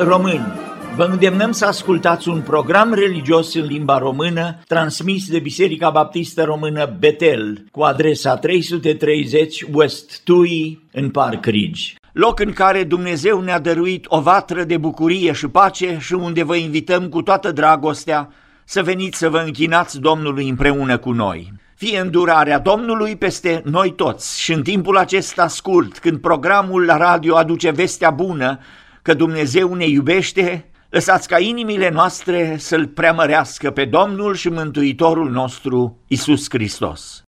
Frați români, vă îndemnăm să ascultați un program religios în limba română transmis de Biserica Baptistă Română Betel cu adresa 330 West Tui în Park Ridge. Loc în care Dumnezeu ne-a dăruit o vatră de bucurie și pace și unde vă invităm cu toată dragostea să veniți să vă închinați Domnului împreună cu noi. Fie îndurarea Domnului peste noi toți și în timpul acesta scurt, când programul la radio aduce vestea bună că Dumnezeu ne iubește, lăsați ca inimile noastre să-L preamărească pe Domnul și Mântuitorul nostru, Isus Hristos.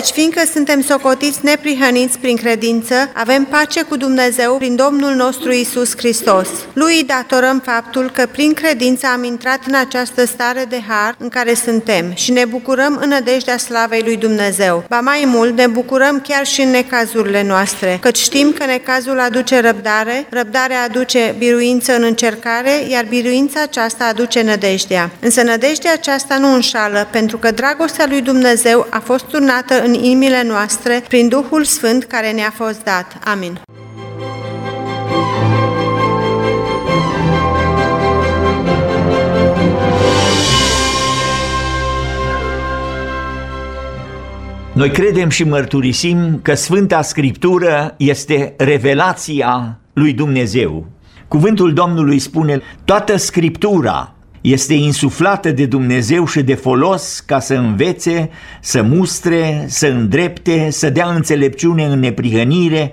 Deci, fiindcă suntem socotiți neprihăniți prin credință, avem pace cu Dumnezeu prin Domnul nostru Isus Hristos. Lui îi datorăm faptul că prin credință am intrat în această stare de har în care suntem și ne bucurăm în nădejdea slavei lui Dumnezeu. Ba mai mult, ne bucurăm chiar și în necazurile noastre, căci știm că necazul aduce răbdare, răbdarea aduce biruință în încercare, iar biruința aceasta aduce nădejdea. Însă nădejdea aceasta nu înșală, pentru că dragostea lui Dumnezeu a fost turnată în inimile noastre prin Duhul Sfânt care ne-a fost dat. Amin. Noi credem și mărturisim că Sfânta Scriptură este revelația lui Dumnezeu. Cuvântul Domnului spune, toată Scriptura este insuflată de Dumnezeu și de folos ca să învețe, să mustre, să îndrepte, să dea înțelepciune în neprihănire,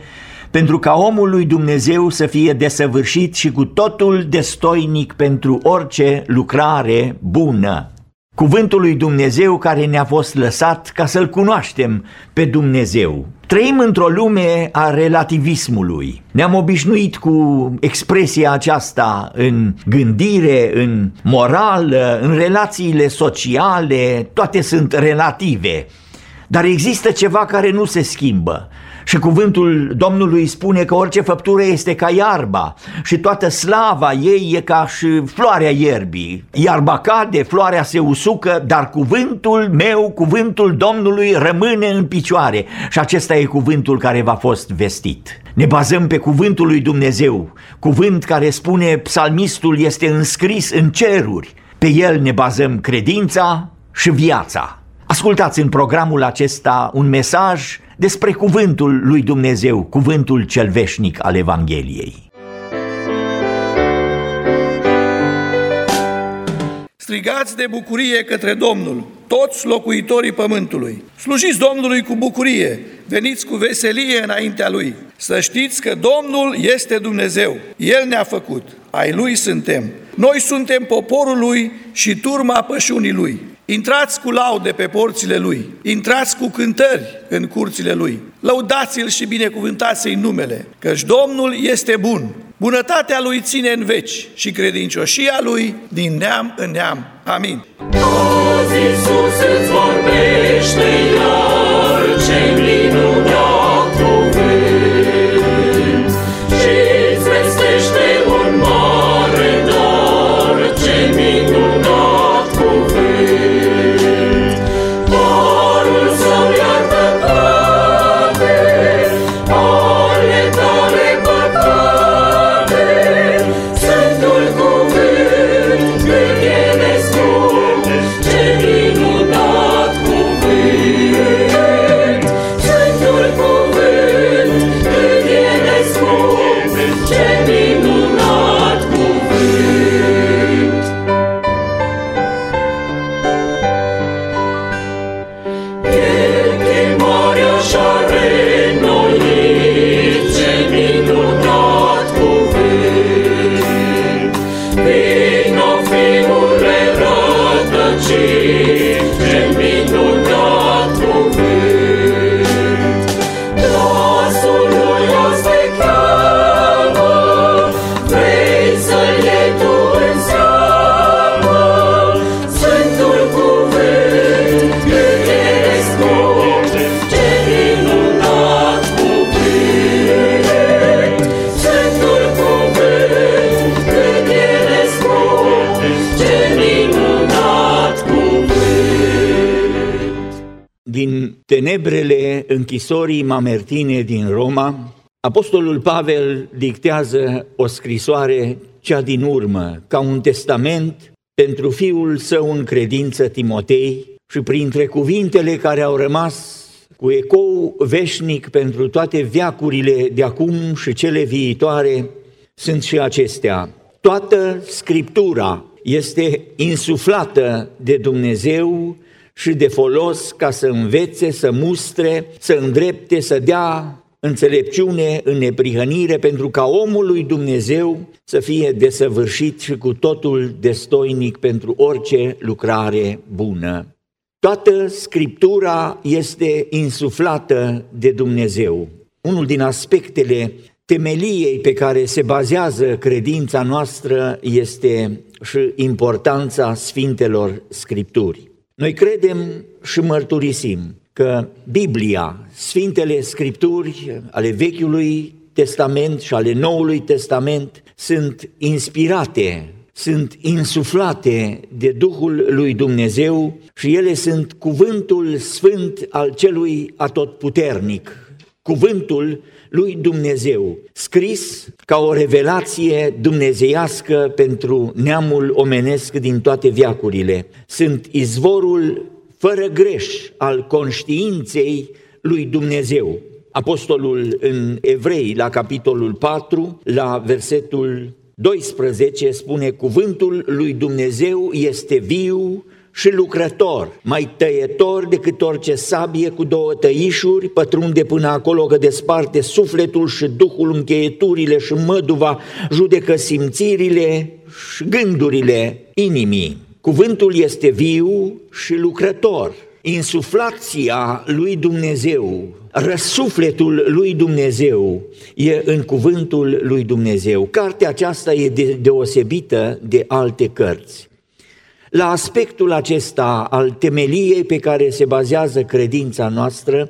pentru ca omul lui Dumnezeu să fie desăvârșit și cu totul destoinic pentru orice lucrare bună. Cuvântul lui Dumnezeu care ne-a fost lăsat ca să-L cunoaștem pe Dumnezeu. Trăim într-o lume a relativismului. Ne-am obișnuit cu expresia aceasta în gândire, în moral, în relațiile sociale, toate sunt relative. Dar există ceva care nu se schimbă Și cuvântul Domnului spune că orice făptură este ca iarba și toată slava ei e ca și floarea ierbii. Iarba cade, floarea se usucă, dar cuvântul meu, cuvântul Domnului rămâne în picioare și acesta e cuvântul care v-a fost vestit. Ne bazăm pe cuvântul lui Dumnezeu, cuvânt care spune psalmistul este înscris în ceruri. Pe el ne bazăm credința și viața. Ascultați în programul acesta un mesaj despre cuvântul lui Dumnezeu, cuvântul cel veșnic al Evangheliei. Strigați de bucurie către Domnul, toți locuitorii pământului. Slujiți Domnului cu bucurie, veniți cu veselie înaintea Lui. Să știți că Domnul este Dumnezeu, El ne-a făcut, ai Lui suntem. Noi suntem poporul Lui și turma pășunii Lui. Intrați cu laude pe porțile Lui, intrați cu cântări în curțile Lui. Lăudați-L și binecuvântați-i numele, căci Domnul este bun. Bunătatea Lui ține în veci și credincioșia Lui din neam în neam. Amin. Azi Iisus îți vorbește iar ce tenebrele închisorii mamertine din Roma, Apostolul Pavel dictează o scrisoare cea din urmă, ca un testament pentru fiul său în credință Timotei și printre cuvintele care au rămas cu ecou veșnic pentru toate viacurile de acum și cele viitoare, sunt și acestea. Toată Scriptura este insuflată de Dumnezeu și de folos ca să învețe, să mustre, să îndrepte, să dea înțelepciune în neprihănire pentru ca omul lui Dumnezeu să fie desăvârșit și cu totul destoinic pentru orice lucrare bună. Toată Scriptura este insuflată de Dumnezeu. Unul din aspectele temeliei pe care se bazează credința noastră este și importanța Sfintelor Scripturi. Noi credem și mărturisim că Biblia, Sfintele Scripturi ale Vechiului Testament și ale Noului Testament sunt inspirate, sunt insuflate de Duhul lui Dumnezeu și ele sunt cuvântul sfânt al celui atotputernic, cuvântul lui Dumnezeu, scris ca o revelație dumnezeiască pentru neamul omenesc din toate viacurile. Sunt izvorul fără greș al conștiinței lui Dumnezeu. Apostolul în Evrei, la capitolul 4, la versetul 12, spune cuvântul lui Dumnezeu este viu și lucrător, mai tăietor decât orice sabie cu două tăișuri, pătrunde până acolo că desparte sufletul și duhul, încheieturile și măduva, judecă simțirile și gândurile inimii. Cuvântul este viu și lucrător, insuflația lui Dumnezeu, răsufletul lui Dumnezeu e în cuvântul lui Dumnezeu. Cartea aceasta e deosebită de alte cărți. La aspectul acesta al temeliei pe care se bazează credința noastră,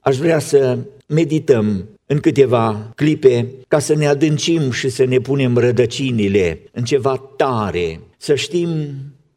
aș vrea să medităm în câteva clipe ca să ne adâncim și să ne punem rădăcinile în ceva tare, să știm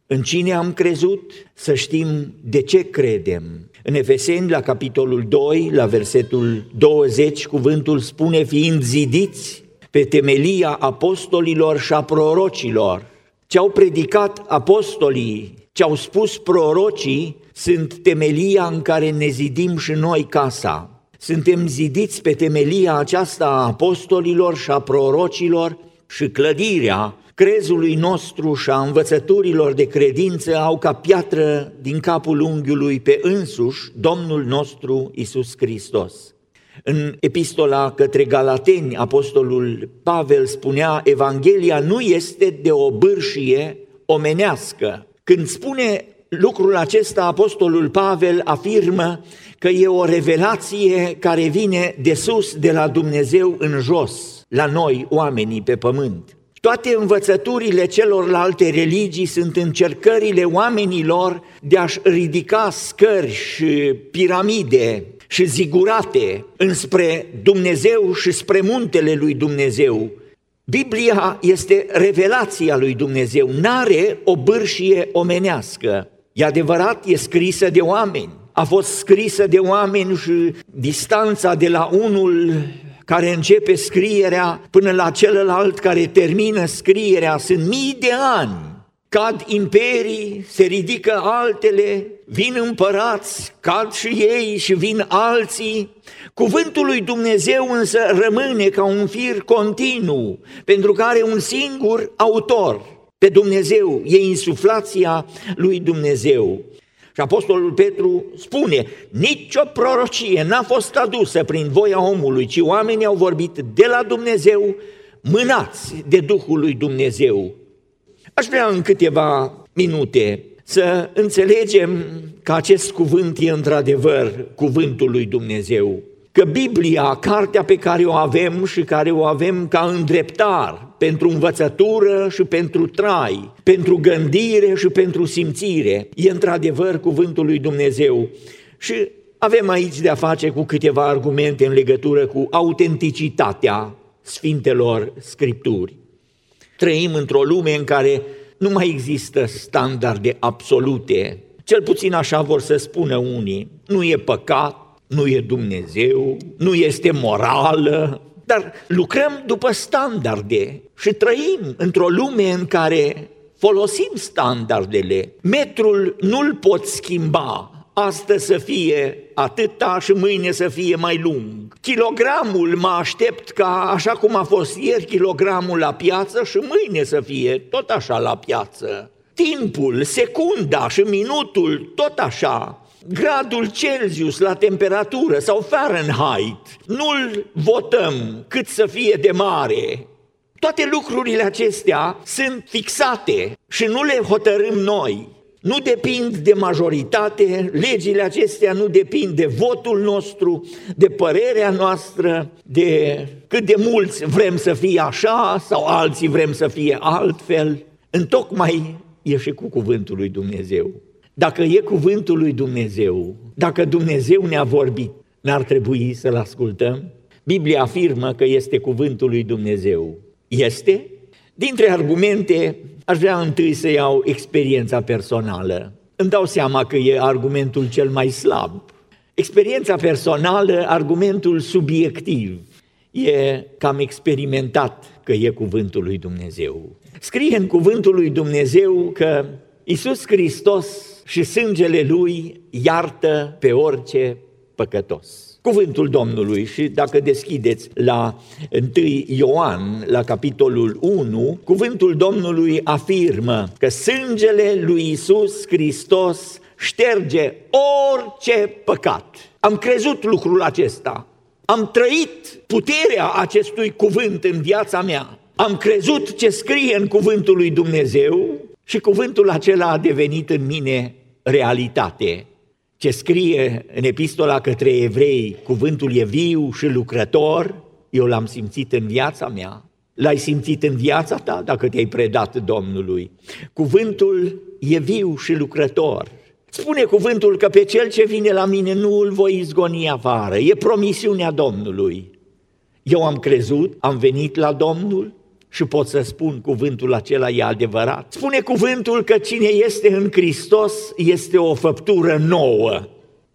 în cine am crezut, să știm de ce credem. În Efeseni, la capitolul 2, la versetul 20, cuvântul spune, fiind zidiți pe temelia apostolilor și a prorocilor. Ce au predicat apostolii, ce au spus prorocii, sunt temelia în care ne zidim și noi casa. Suntem zidiți pe temelia aceasta a apostolilor și a prorocilor și clădirea crezului nostru și a învățăturilor de credință au ca piatră din capul unghiului pe însuși Domnul nostru Isus Hristos. În epistola către Galateni, apostolul Pavel spunea, Evanghelia nu este de o bârșie omenească. Când spune lucrul acesta, apostolul Pavel afirmă că e o revelație care vine de sus, de la Dumnezeu în jos, la noi, oamenii pe pământ. Toate învățăturile celorlalte religii sunt încercările oamenilor de a-și ridica scări și piramide și zigurate înspre Dumnezeu și spre muntele lui Dumnezeu. Biblia este revelația lui Dumnezeu, n-are o bârșie omenească. E adevărat, e scrisă de oameni, a fost scrisă de oameni și distanța de la unul care începe scrierea până la celălalt care termină scrierea, sunt mii de ani. Cad imperii, se ridică altele, vin împărați, cad și ei și vin alții. Cuvântul lui Dumnezeu însă rămâne ca un fir continuu, pentru că are un singur autor, pe Dumnezeu, e insuflația lui Dumnezeu. Și Apostolul Petru spune, nicio prorocie n-a fost adusă prin voia omului, ci oamenii au vorbit de la Dumnezeu, mânați de Duhul lui Dumnezeu. Aș vrea în câteva minute să înțelegem că acest cuvânt e într-adevăr cuvântul lui Dumnezeu că Biblia, cartea pe care o avem și care o avem ca îndreptar pentru învățătură și pentru trai, pentru gândire și pentru simțire, e într-adevăr cuvântul lui Dumnezeu. Și avem aici de-a face cu câteva argumente în legătură cu autenticitatea Sfintelor Scripturi. Trăim într-o lume în care nu mai există standarde absolute, cel puțin așa vor să spună unii. Nu e păcat, nu e Dumnezeu, nu este morală, dar lucrăm după standarde și trăim într-o lume în care folosim standardele. Metrul nu-l pot schimba, astăzi să fie atâta și mâine să fie mai lung. Kilogramul mă aștept ca așa cum a fost ieri kilogramul la piață și mâine să fie tot așa la piață. Timpul, secunda și minutul tot așa gradul Celsius la temperatură sau Fahrenheit, nu-l votăm cât să fie de mare. Toate lucrurile acestea sunt fixate și nu le hotărâm noi. Nu depind de majoritate, legile acestea nu depind de votul nostru, de părerea noastră, de cât de mulți vrem să fie așa sau alții vrem să fie altfel. Întocmai e și cu cuvântul lui Dumnezeu. Dacă e cuvântul lui Dumnezeu, dacă Dumnezeu ne-a vorbit, n-ar trebui să-l ascultăm? Biblia afirmă că este cuvântul lui Dumnezeu. Este? Dintre argumente, aș vrea întâi să iau experiența personală. Îmi dau seama că e argumentul cel mai slab. Experiența personală, argumentul subiectiv, e cam experimentat că e cuvântul lui Dumnezeu. Scrie în cuvântul lui Dumnezeu că Isus Hristos și sângele Lui iartă pe orice păcătos. Cuvântul Domnului și dacă deschideți la 1 Ioan, la capitolul 1, cuvântul Domnului afirmă că sângele lui Isus Hristos șterge orice păcat. Am crezut lucrul acesta. Am trăit puterea acestui cuvânt în viața mea. Am crezut ce scrie în cuvântul lui Dumnezeu și cuvântul acela a devenit în mine realitate. Ce scrie în epistola către evrei, cuvântul e viu și lucrător, eu l-am simțit în viața mea. L-ai simțit în viața ta dacă te-ai predat Domnului. Cuvântul e viu și lucrător. Spune cuvântul că pe cel ce vine la mine nu îl voi izgoni afară. E promisiunea Domnului. Eu am crezut, am venit la Domnul și pot să spun cuvântul acela e adevărat. Spune cuvântul că cine este în Hristos este o făptură nouă.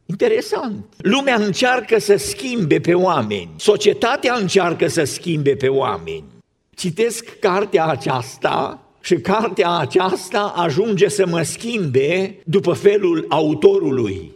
Interesant. Lumea încearcă să schimbe pe oameni. Societatea încearcă să schimbe pe oameni. Citesc cartea aceasta și cartea aceasta ajunge să mă schimbe după felul autorului.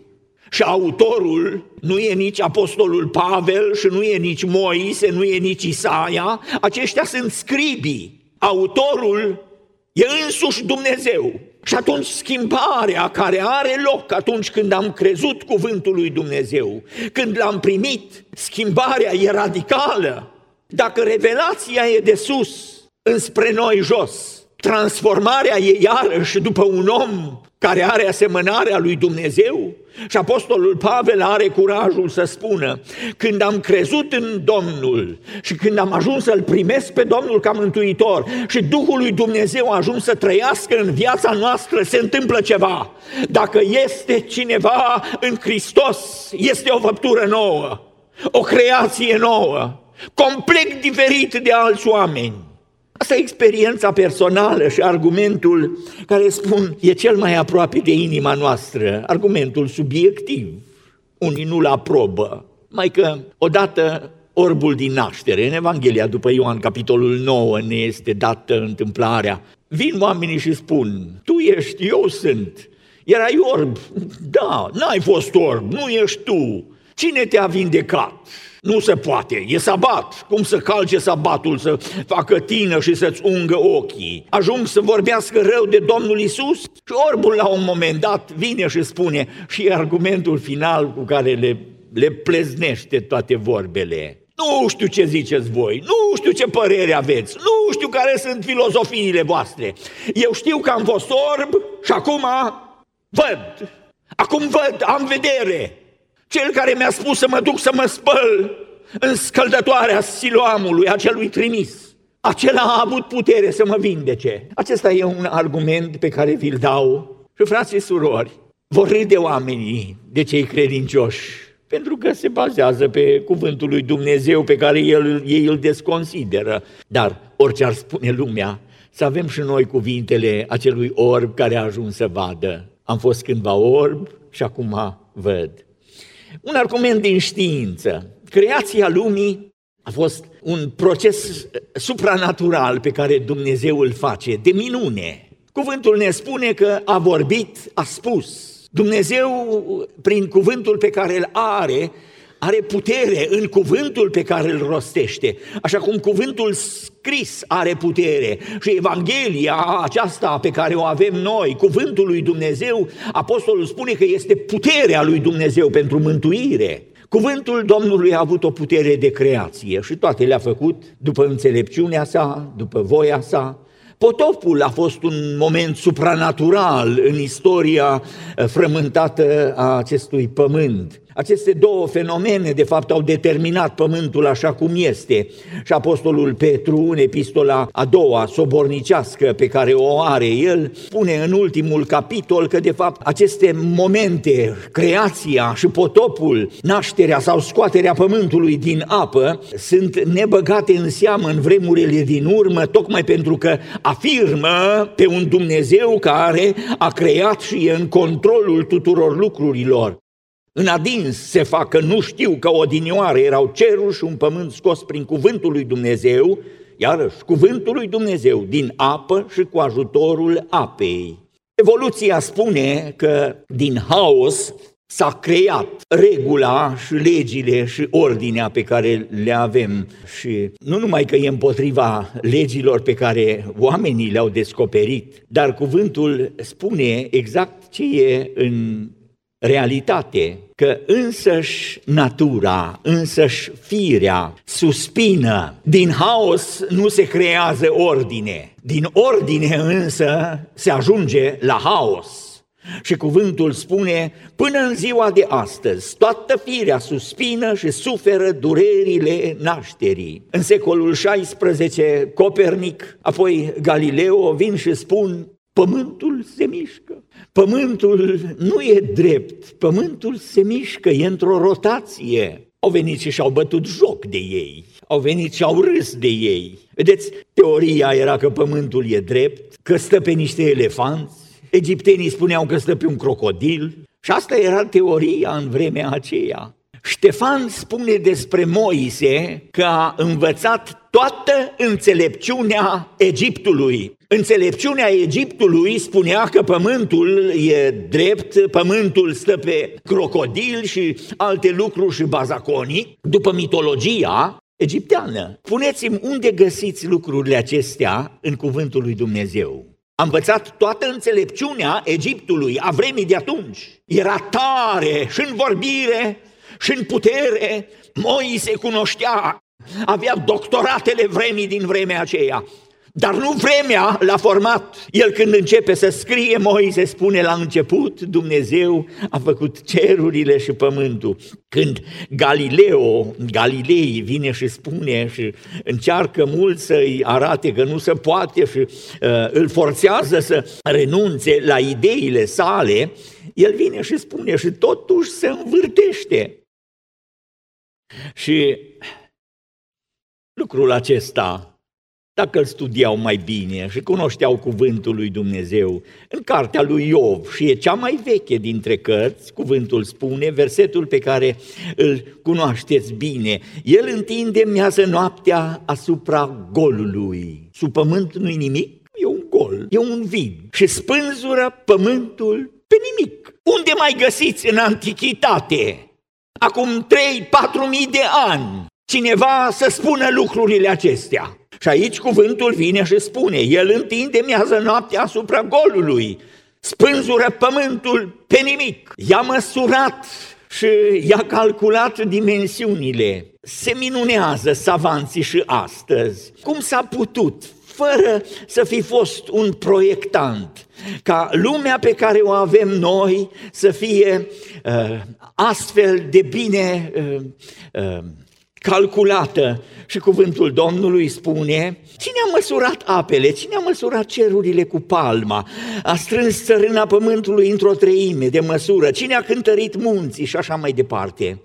Și autorul nu e nici apostolul Pavel și nu e nici Moise, nu e nici Isaia, aceștia sunt scribii. Autorul e însuși Dumnezeu. Și atunci schimbarea care are loc atunci când am crezut cuvântul lui Dumnezeu, când l-am primit, schimbarea e radicală. Dacă revelația e de sus, înspre noi jos, transformarea e iarăși după un om care are asemănarea lui Dumnezeu? Și Apostolul Pavel are curajul să spună, când am crezut în Domnul și când am ajuns să-L primesc pe Domnul ca mântuitor și Duhul lui Dumnezeu a ajuns să trăiască în viața noastră, se întâmplă ceva. Dacă este cineva în Hristos, este o făptură nouă, o creație nouă, complet diferit de alți oameni. Asta e experiența personală și argumentul care spun e cel mai aproape de inima noastră, argumentul subiectiv. Unii nu-l aprobă. Mai că odată orbul din naștere, în Evanghelia după Ioan, capitolul 9, ne este dată întâmplarea. Vin oamenii și spun, tu ești, eu sunt. Erai orb? Da, n-ai fost orb, nu ești tu. Cine te-a vindecat? Nu se poate, e sabat. Cum să calce sabatul, să facă tină și să-ți ungă ochii? Ajung să vorbească rău de Domnul Isus și orbul la un moment dat vine și spune și e argumentul final cu care le, le pleznește toate vorbele. Nu știu ce ziceți voi, nu știu ce părere aveți, nu știu care sunt filozofiile voastre. Eu știu că am fost orb și acum văd. Acum văd, am vedere. Cel care mi-a spus să mă duc să mă spăl în scăldătoarea siloamului, acelui trimis. Acela a avut putere să mă vindece. Acesta e un argument pe care vi-l dau. Și frații și surori, vor râde oamenii de cei credincioși, pentru că se bazează pe cuvântul lui Dumnezeu pe care el, ei îl desconsideră. Dar orice ar spune lumea, să avem și noi cuvintele acelui orb care a ajuns să vadă. Am fost cândva orb și acum văd. Un argument din știință. Creația lumii a fost un proces supranatural pe care Dumnezeu îl face, de minune. Cuvântul ne spune că a vorbit, a spus. Dumnezeu, prin cuvântul pe care îl are, are putere în cuvântul pe care îl rostește, așa cum cuvântul scris are putere și Evanghelia aceasta pe care o avem noi, cuvântul lui Dumnezeu, apostolul spune că este puterea lui Dumnezeu pentru mântuire. Cuvântul Domnului a avut o putere de creație și toate le-a făcut după înțelepciunea sa, după voia sa, Potopul a fost un moment supranatural în istoria frământată a acestui pământ. Aceste două fenomene, de fapt, au determinat pământul așa cum este. Și Apostolul Petru, în epistola a doua, sobornicească, pe care o are el, spune în ultimul capitol că, de fapt, aceste momente, creația și potopul, nașterea sau scoaterea pământului din apă, sunt nebăgate în seamă în vremurile din urmă, tocmai pentru că afirmă pe un Dumnezeu care a creat și e în controlul tuturor lucrurilor. În adins se facă, nu știu că odinioare erau cerul și un pământ scos prin cuvântul lui Dumnezeu, iarăși cuvântul lui Dumnezeu din apă și cu ajutorul apei. Evoluția spune că din haos s-a creat regula și legile și ordinea pe care le avem și nu numai că e împotriva legilor pe care oamenii le-au descoperit, dar cuvântul spune exact ce e în realitate că însăși natura, însăși firea suspină. Din haos nu se creează ordine, din ordine însă se ajunge la haos. Și cuvântul spune, până în ziua de astăzi, toată firea suspină și suferă durerile nașterii. În secolul XVI, Copernic, apoi Galileo vin și spun, pământul se mișcă. Pământul nu e drept, pământul se mișcă, e într-o rotație. Au venit și și-au bătut joc de ei, au venit și au râs de ei. Vedeți, teoria era că pământul e drept, că stă pe niște elefanți, egiptenii spuneau că stă pe un crocodil și asta era teoria în vremea aceea. Ștefan spune despre Moise că a învățat toată înțelepciunea Egiptului. Înțelepciunea Egiptului spunea că pământul e drept, pământul stă pe crocodil și alte lucruri și bazaconii, după mitologia egipteană. Puneți-mi unde găsiți lucrurile acestea în cuvântul lui Dumnezeu. A învățat toată înțelepciunea Egiptului a vremii de atunci. Era tare și în vorbire și în putere. Moise cunoștea, avea doctoratele vremii din vremea aceea. Dar nu vremea l-a format. El când începe să scrie, Moise spune la început, Dumnezeu a făcut cerurile și pământul. Când Galileo, Galilei vine și spune și încearcă mult să-i arate că nu se poate și uh, îl forțează să renunțe la ideile sale, el vine și spune și totuși se învârtește. Și lucrul acesta dacă îl studiau mai bine și cunoșteau cuvântul lui Dumnezeu. În cartea lui Iov, și e cea mai veche dintre cărți, cuvântul spune, versetul pe care îl cunoașteți bine, el întinde miază noaptea asupra golului. Sub pământ nu-i nimic, e un gol, e un vid și spânzură pământul pe nimic. Unde mai găsiți în antichitate, acum 3-4 mii de ani, cineva să spună lucrurile acestea? Și aici cuvântul vine și spune, el întinde miază noaptea asupra golului, spânzură pământul pe nimic. I-a măsurat și i-a calculat dimensiunile. Se minunează savanții și astăzi. Cum s-a putut, fără să fi fost un proiectant, ca lumea pe care o avem noi să fie uh, astfel de bine uh, uh, calculată. Și cuvântul Domnului spune Cine a măsurat apele, cine a măsurat cerurile cu palma, a strâns țărâna pământului într-o treime de măsură, cine a cântărit munții? Și așa mai departe.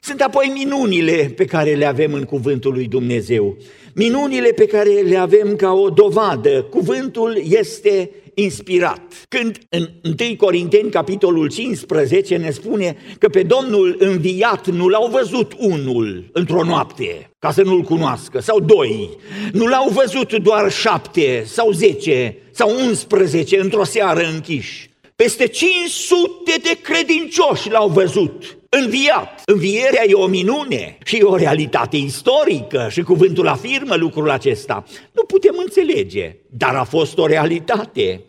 Sunt apoi minunile pe care le avem în cuvântul lui Dumnezeu, minunile pe care le avem ca o dovadă. Cuvântul este inspirat. Când în 1 Corinteni, capitolul 15, ne spune că pe Domnul înviat nu l-au văzut unul într-o noapte, ca să nu-l cunoască, sau doi, nu l-au văzut doar șapte sau zece sau unsprezece într-o seară închiși. Peste 500 de credincioși l-au văzut înviat. Învierea e o minune și e o realitate istorică și cuvântul afirmă lucrul acesta. Nu putem înțelege, dar a fost o realitate.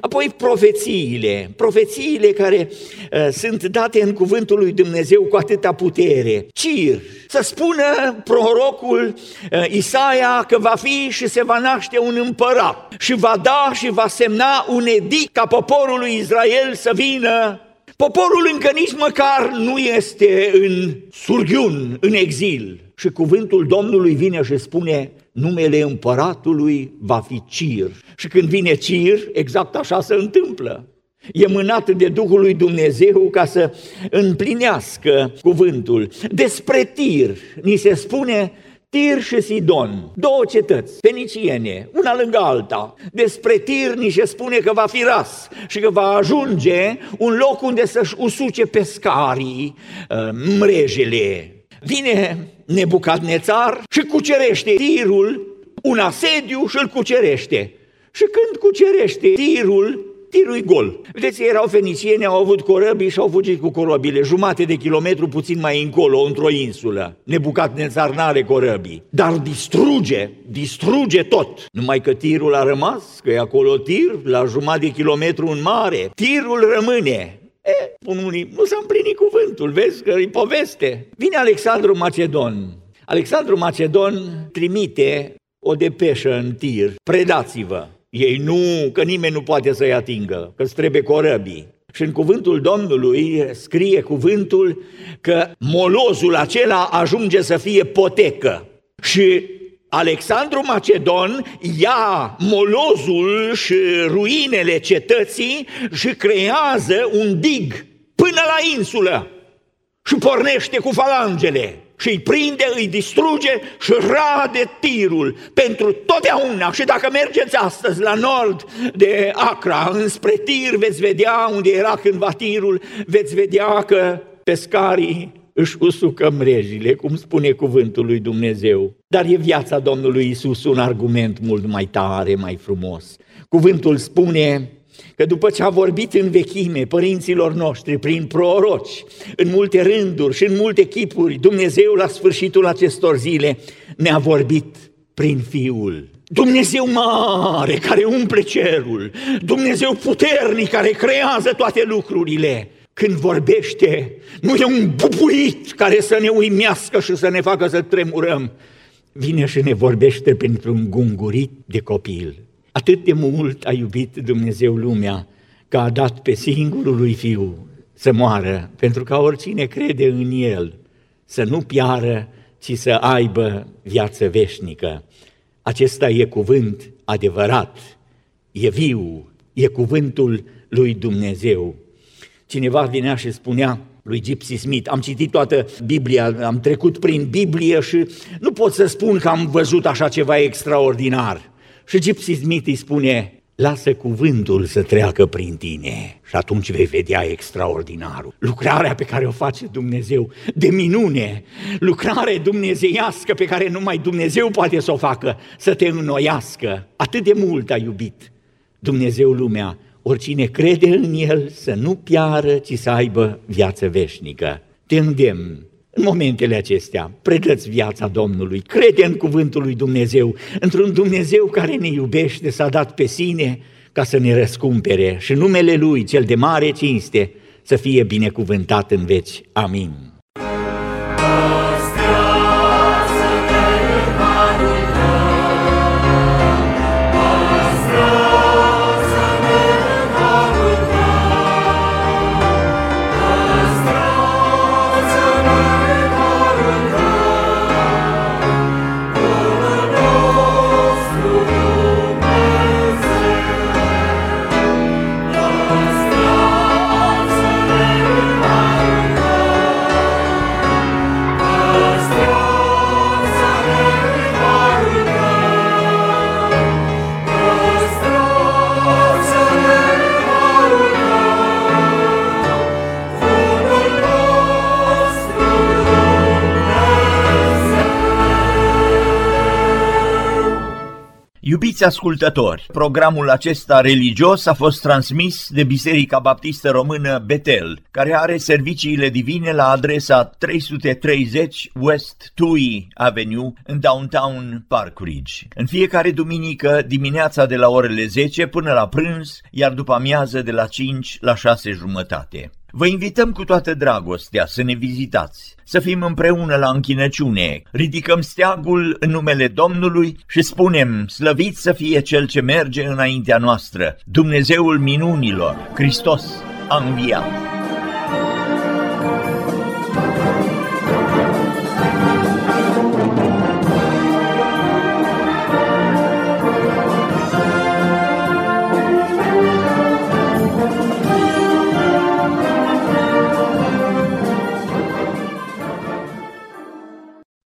Apoi profețiile, profețiile care uh, sunt date în cuvântul lui Dumnezeu cu atâta putere. Cir, să spună prorocul uh, Isaia că va fi și se va naște un împărat și va da și va semna un edict ca poporul lui Israel să vină Poporul încă nici măcar nu este în surghiun, în exil. Și cuvântul Domnului vine și spune, numele împăratului va fi Cir. Și când vine Cir, exact așa se întâmplă. E mânat de Duhul lui Dumnezeu ca să împlinească cuvântul. Despre Tir, ni se spune Tir și Sidon, două cetăți feniciene, una lângă alta. Despre Tir ni se spune că va fi ras și că va ajunge un loc unde să-și usuce pescarii uh, mrejele. Vine Nebucadnețar și cucerește Tirul, un asediu și îl cucerește. Și când cucerește Tirul, tirul gol. Vedeți, erau fenicieni, au avut corăbii și au fugit cu corăbile, jumate de kilometru puțin mai încolo, într-o insulă. Nebucat nețar n-are corăbii, dar distruge, distruge tot. Numai că tirul a rămas, că e acolo tir, la jumătate de kilometru în mare. Tirul rămâne, E, spun unii, nu s-a împlinit cuvântul, vezi că e poveste. Vine Alexandru Macedon. Alexandru Macedon trimite o depeșă în tir, predați-vă. Ei nu, că nimeni nu poate să-i atingă, că trebuie corăbii. Și în cuvântul Domnului scrie cuvântul că molozul acela ajunge să fie potecă. Și Alexandru Macedon ia molozul și ruinele cetății și creează un dig până la insulă și pornește cu falangele și îi prinde, îi distruge și rade tirul pentru totdeauna. Și dacă mergeți astăzi la nord de Acra, înspre tir, veți vedea unde era cândva tirul, veți vedea că pescarii își usucă mrejile, cum spune cuvântul lui Dumnezeu. Dar e viața Domnului Isus un argument mult mai tare, mai frumos. Cuvântul spune că după ce a vorbit în vechime părinților noștri prin proroci, în multe rânduri și în multe chipuri, Dumnezeu la sfârșitul acestor zile ne-a vorbit prin Fiul. Dumnezeu mare care umple cerul, Dumnezeu puternic care creează toate lucrurile. Când vorbește, nu e un bubuit care să ne uimească și să ne facă să tremurăm. Vine și ne vorbește printr-un gungurit de copil. Atât de mult a iubit Dumnezeu lumea că a dat pe singurul lui Fiu să moară, pentru ca oricine crede în El să nu piară, ci să aibă viață veșnică. Acesta e cuvânt adevărat, e viu, e cuvântul lui Dumnezeu. Cineva vinea și spunea lui Gypsy Smith, am citit toată Biblia, am trecut prin Biblie și nu pot să spun că am văzut așa ceva extraordinar. Și Gypsy Smith îi spune, lasă cuvântul să treacă prin tine și atunci vei vedea extraordinarul. Lucrarea pe care o face Dumnezeu de minune, lucrare dumnezeiască pe care numai Dumnezeu poate să o facă, să te înnoiască. Atât de mult a iubit Dumnezeu lumea, oricine crede în El să nu piară, ci să aibă viață veșnică. Te îndemn în momentele acestea, predăți viața Domnului, crede în cuvântul lui Dumnezeu, într-un Dumnezeu care ne iubește, s-a dat pe sine ca să ne răscumpere și numele Lui, cel de mare cinste, să fie binecuvântat în veci. Amin. Iubiți ascultători, programul acesta religios a fost transmis de Biserica Baptistă Română Betel, care are serviciile divine la adresa 330 West Tui Avenue în downtown Park Ridge. În fiecare duminică dimineața de la orele 10 până la prânz, iar după amiază de la 5 la 6 jumătate. Vă invităm cu toată dragostea să ne vizitați, să fim împreună la închinăciune, ridicăm steagul în numele Domnului și spunem, slăvit să fie Cel ce merge înaintea noastră, Dumnezeul minunilor, Hristos a înviat.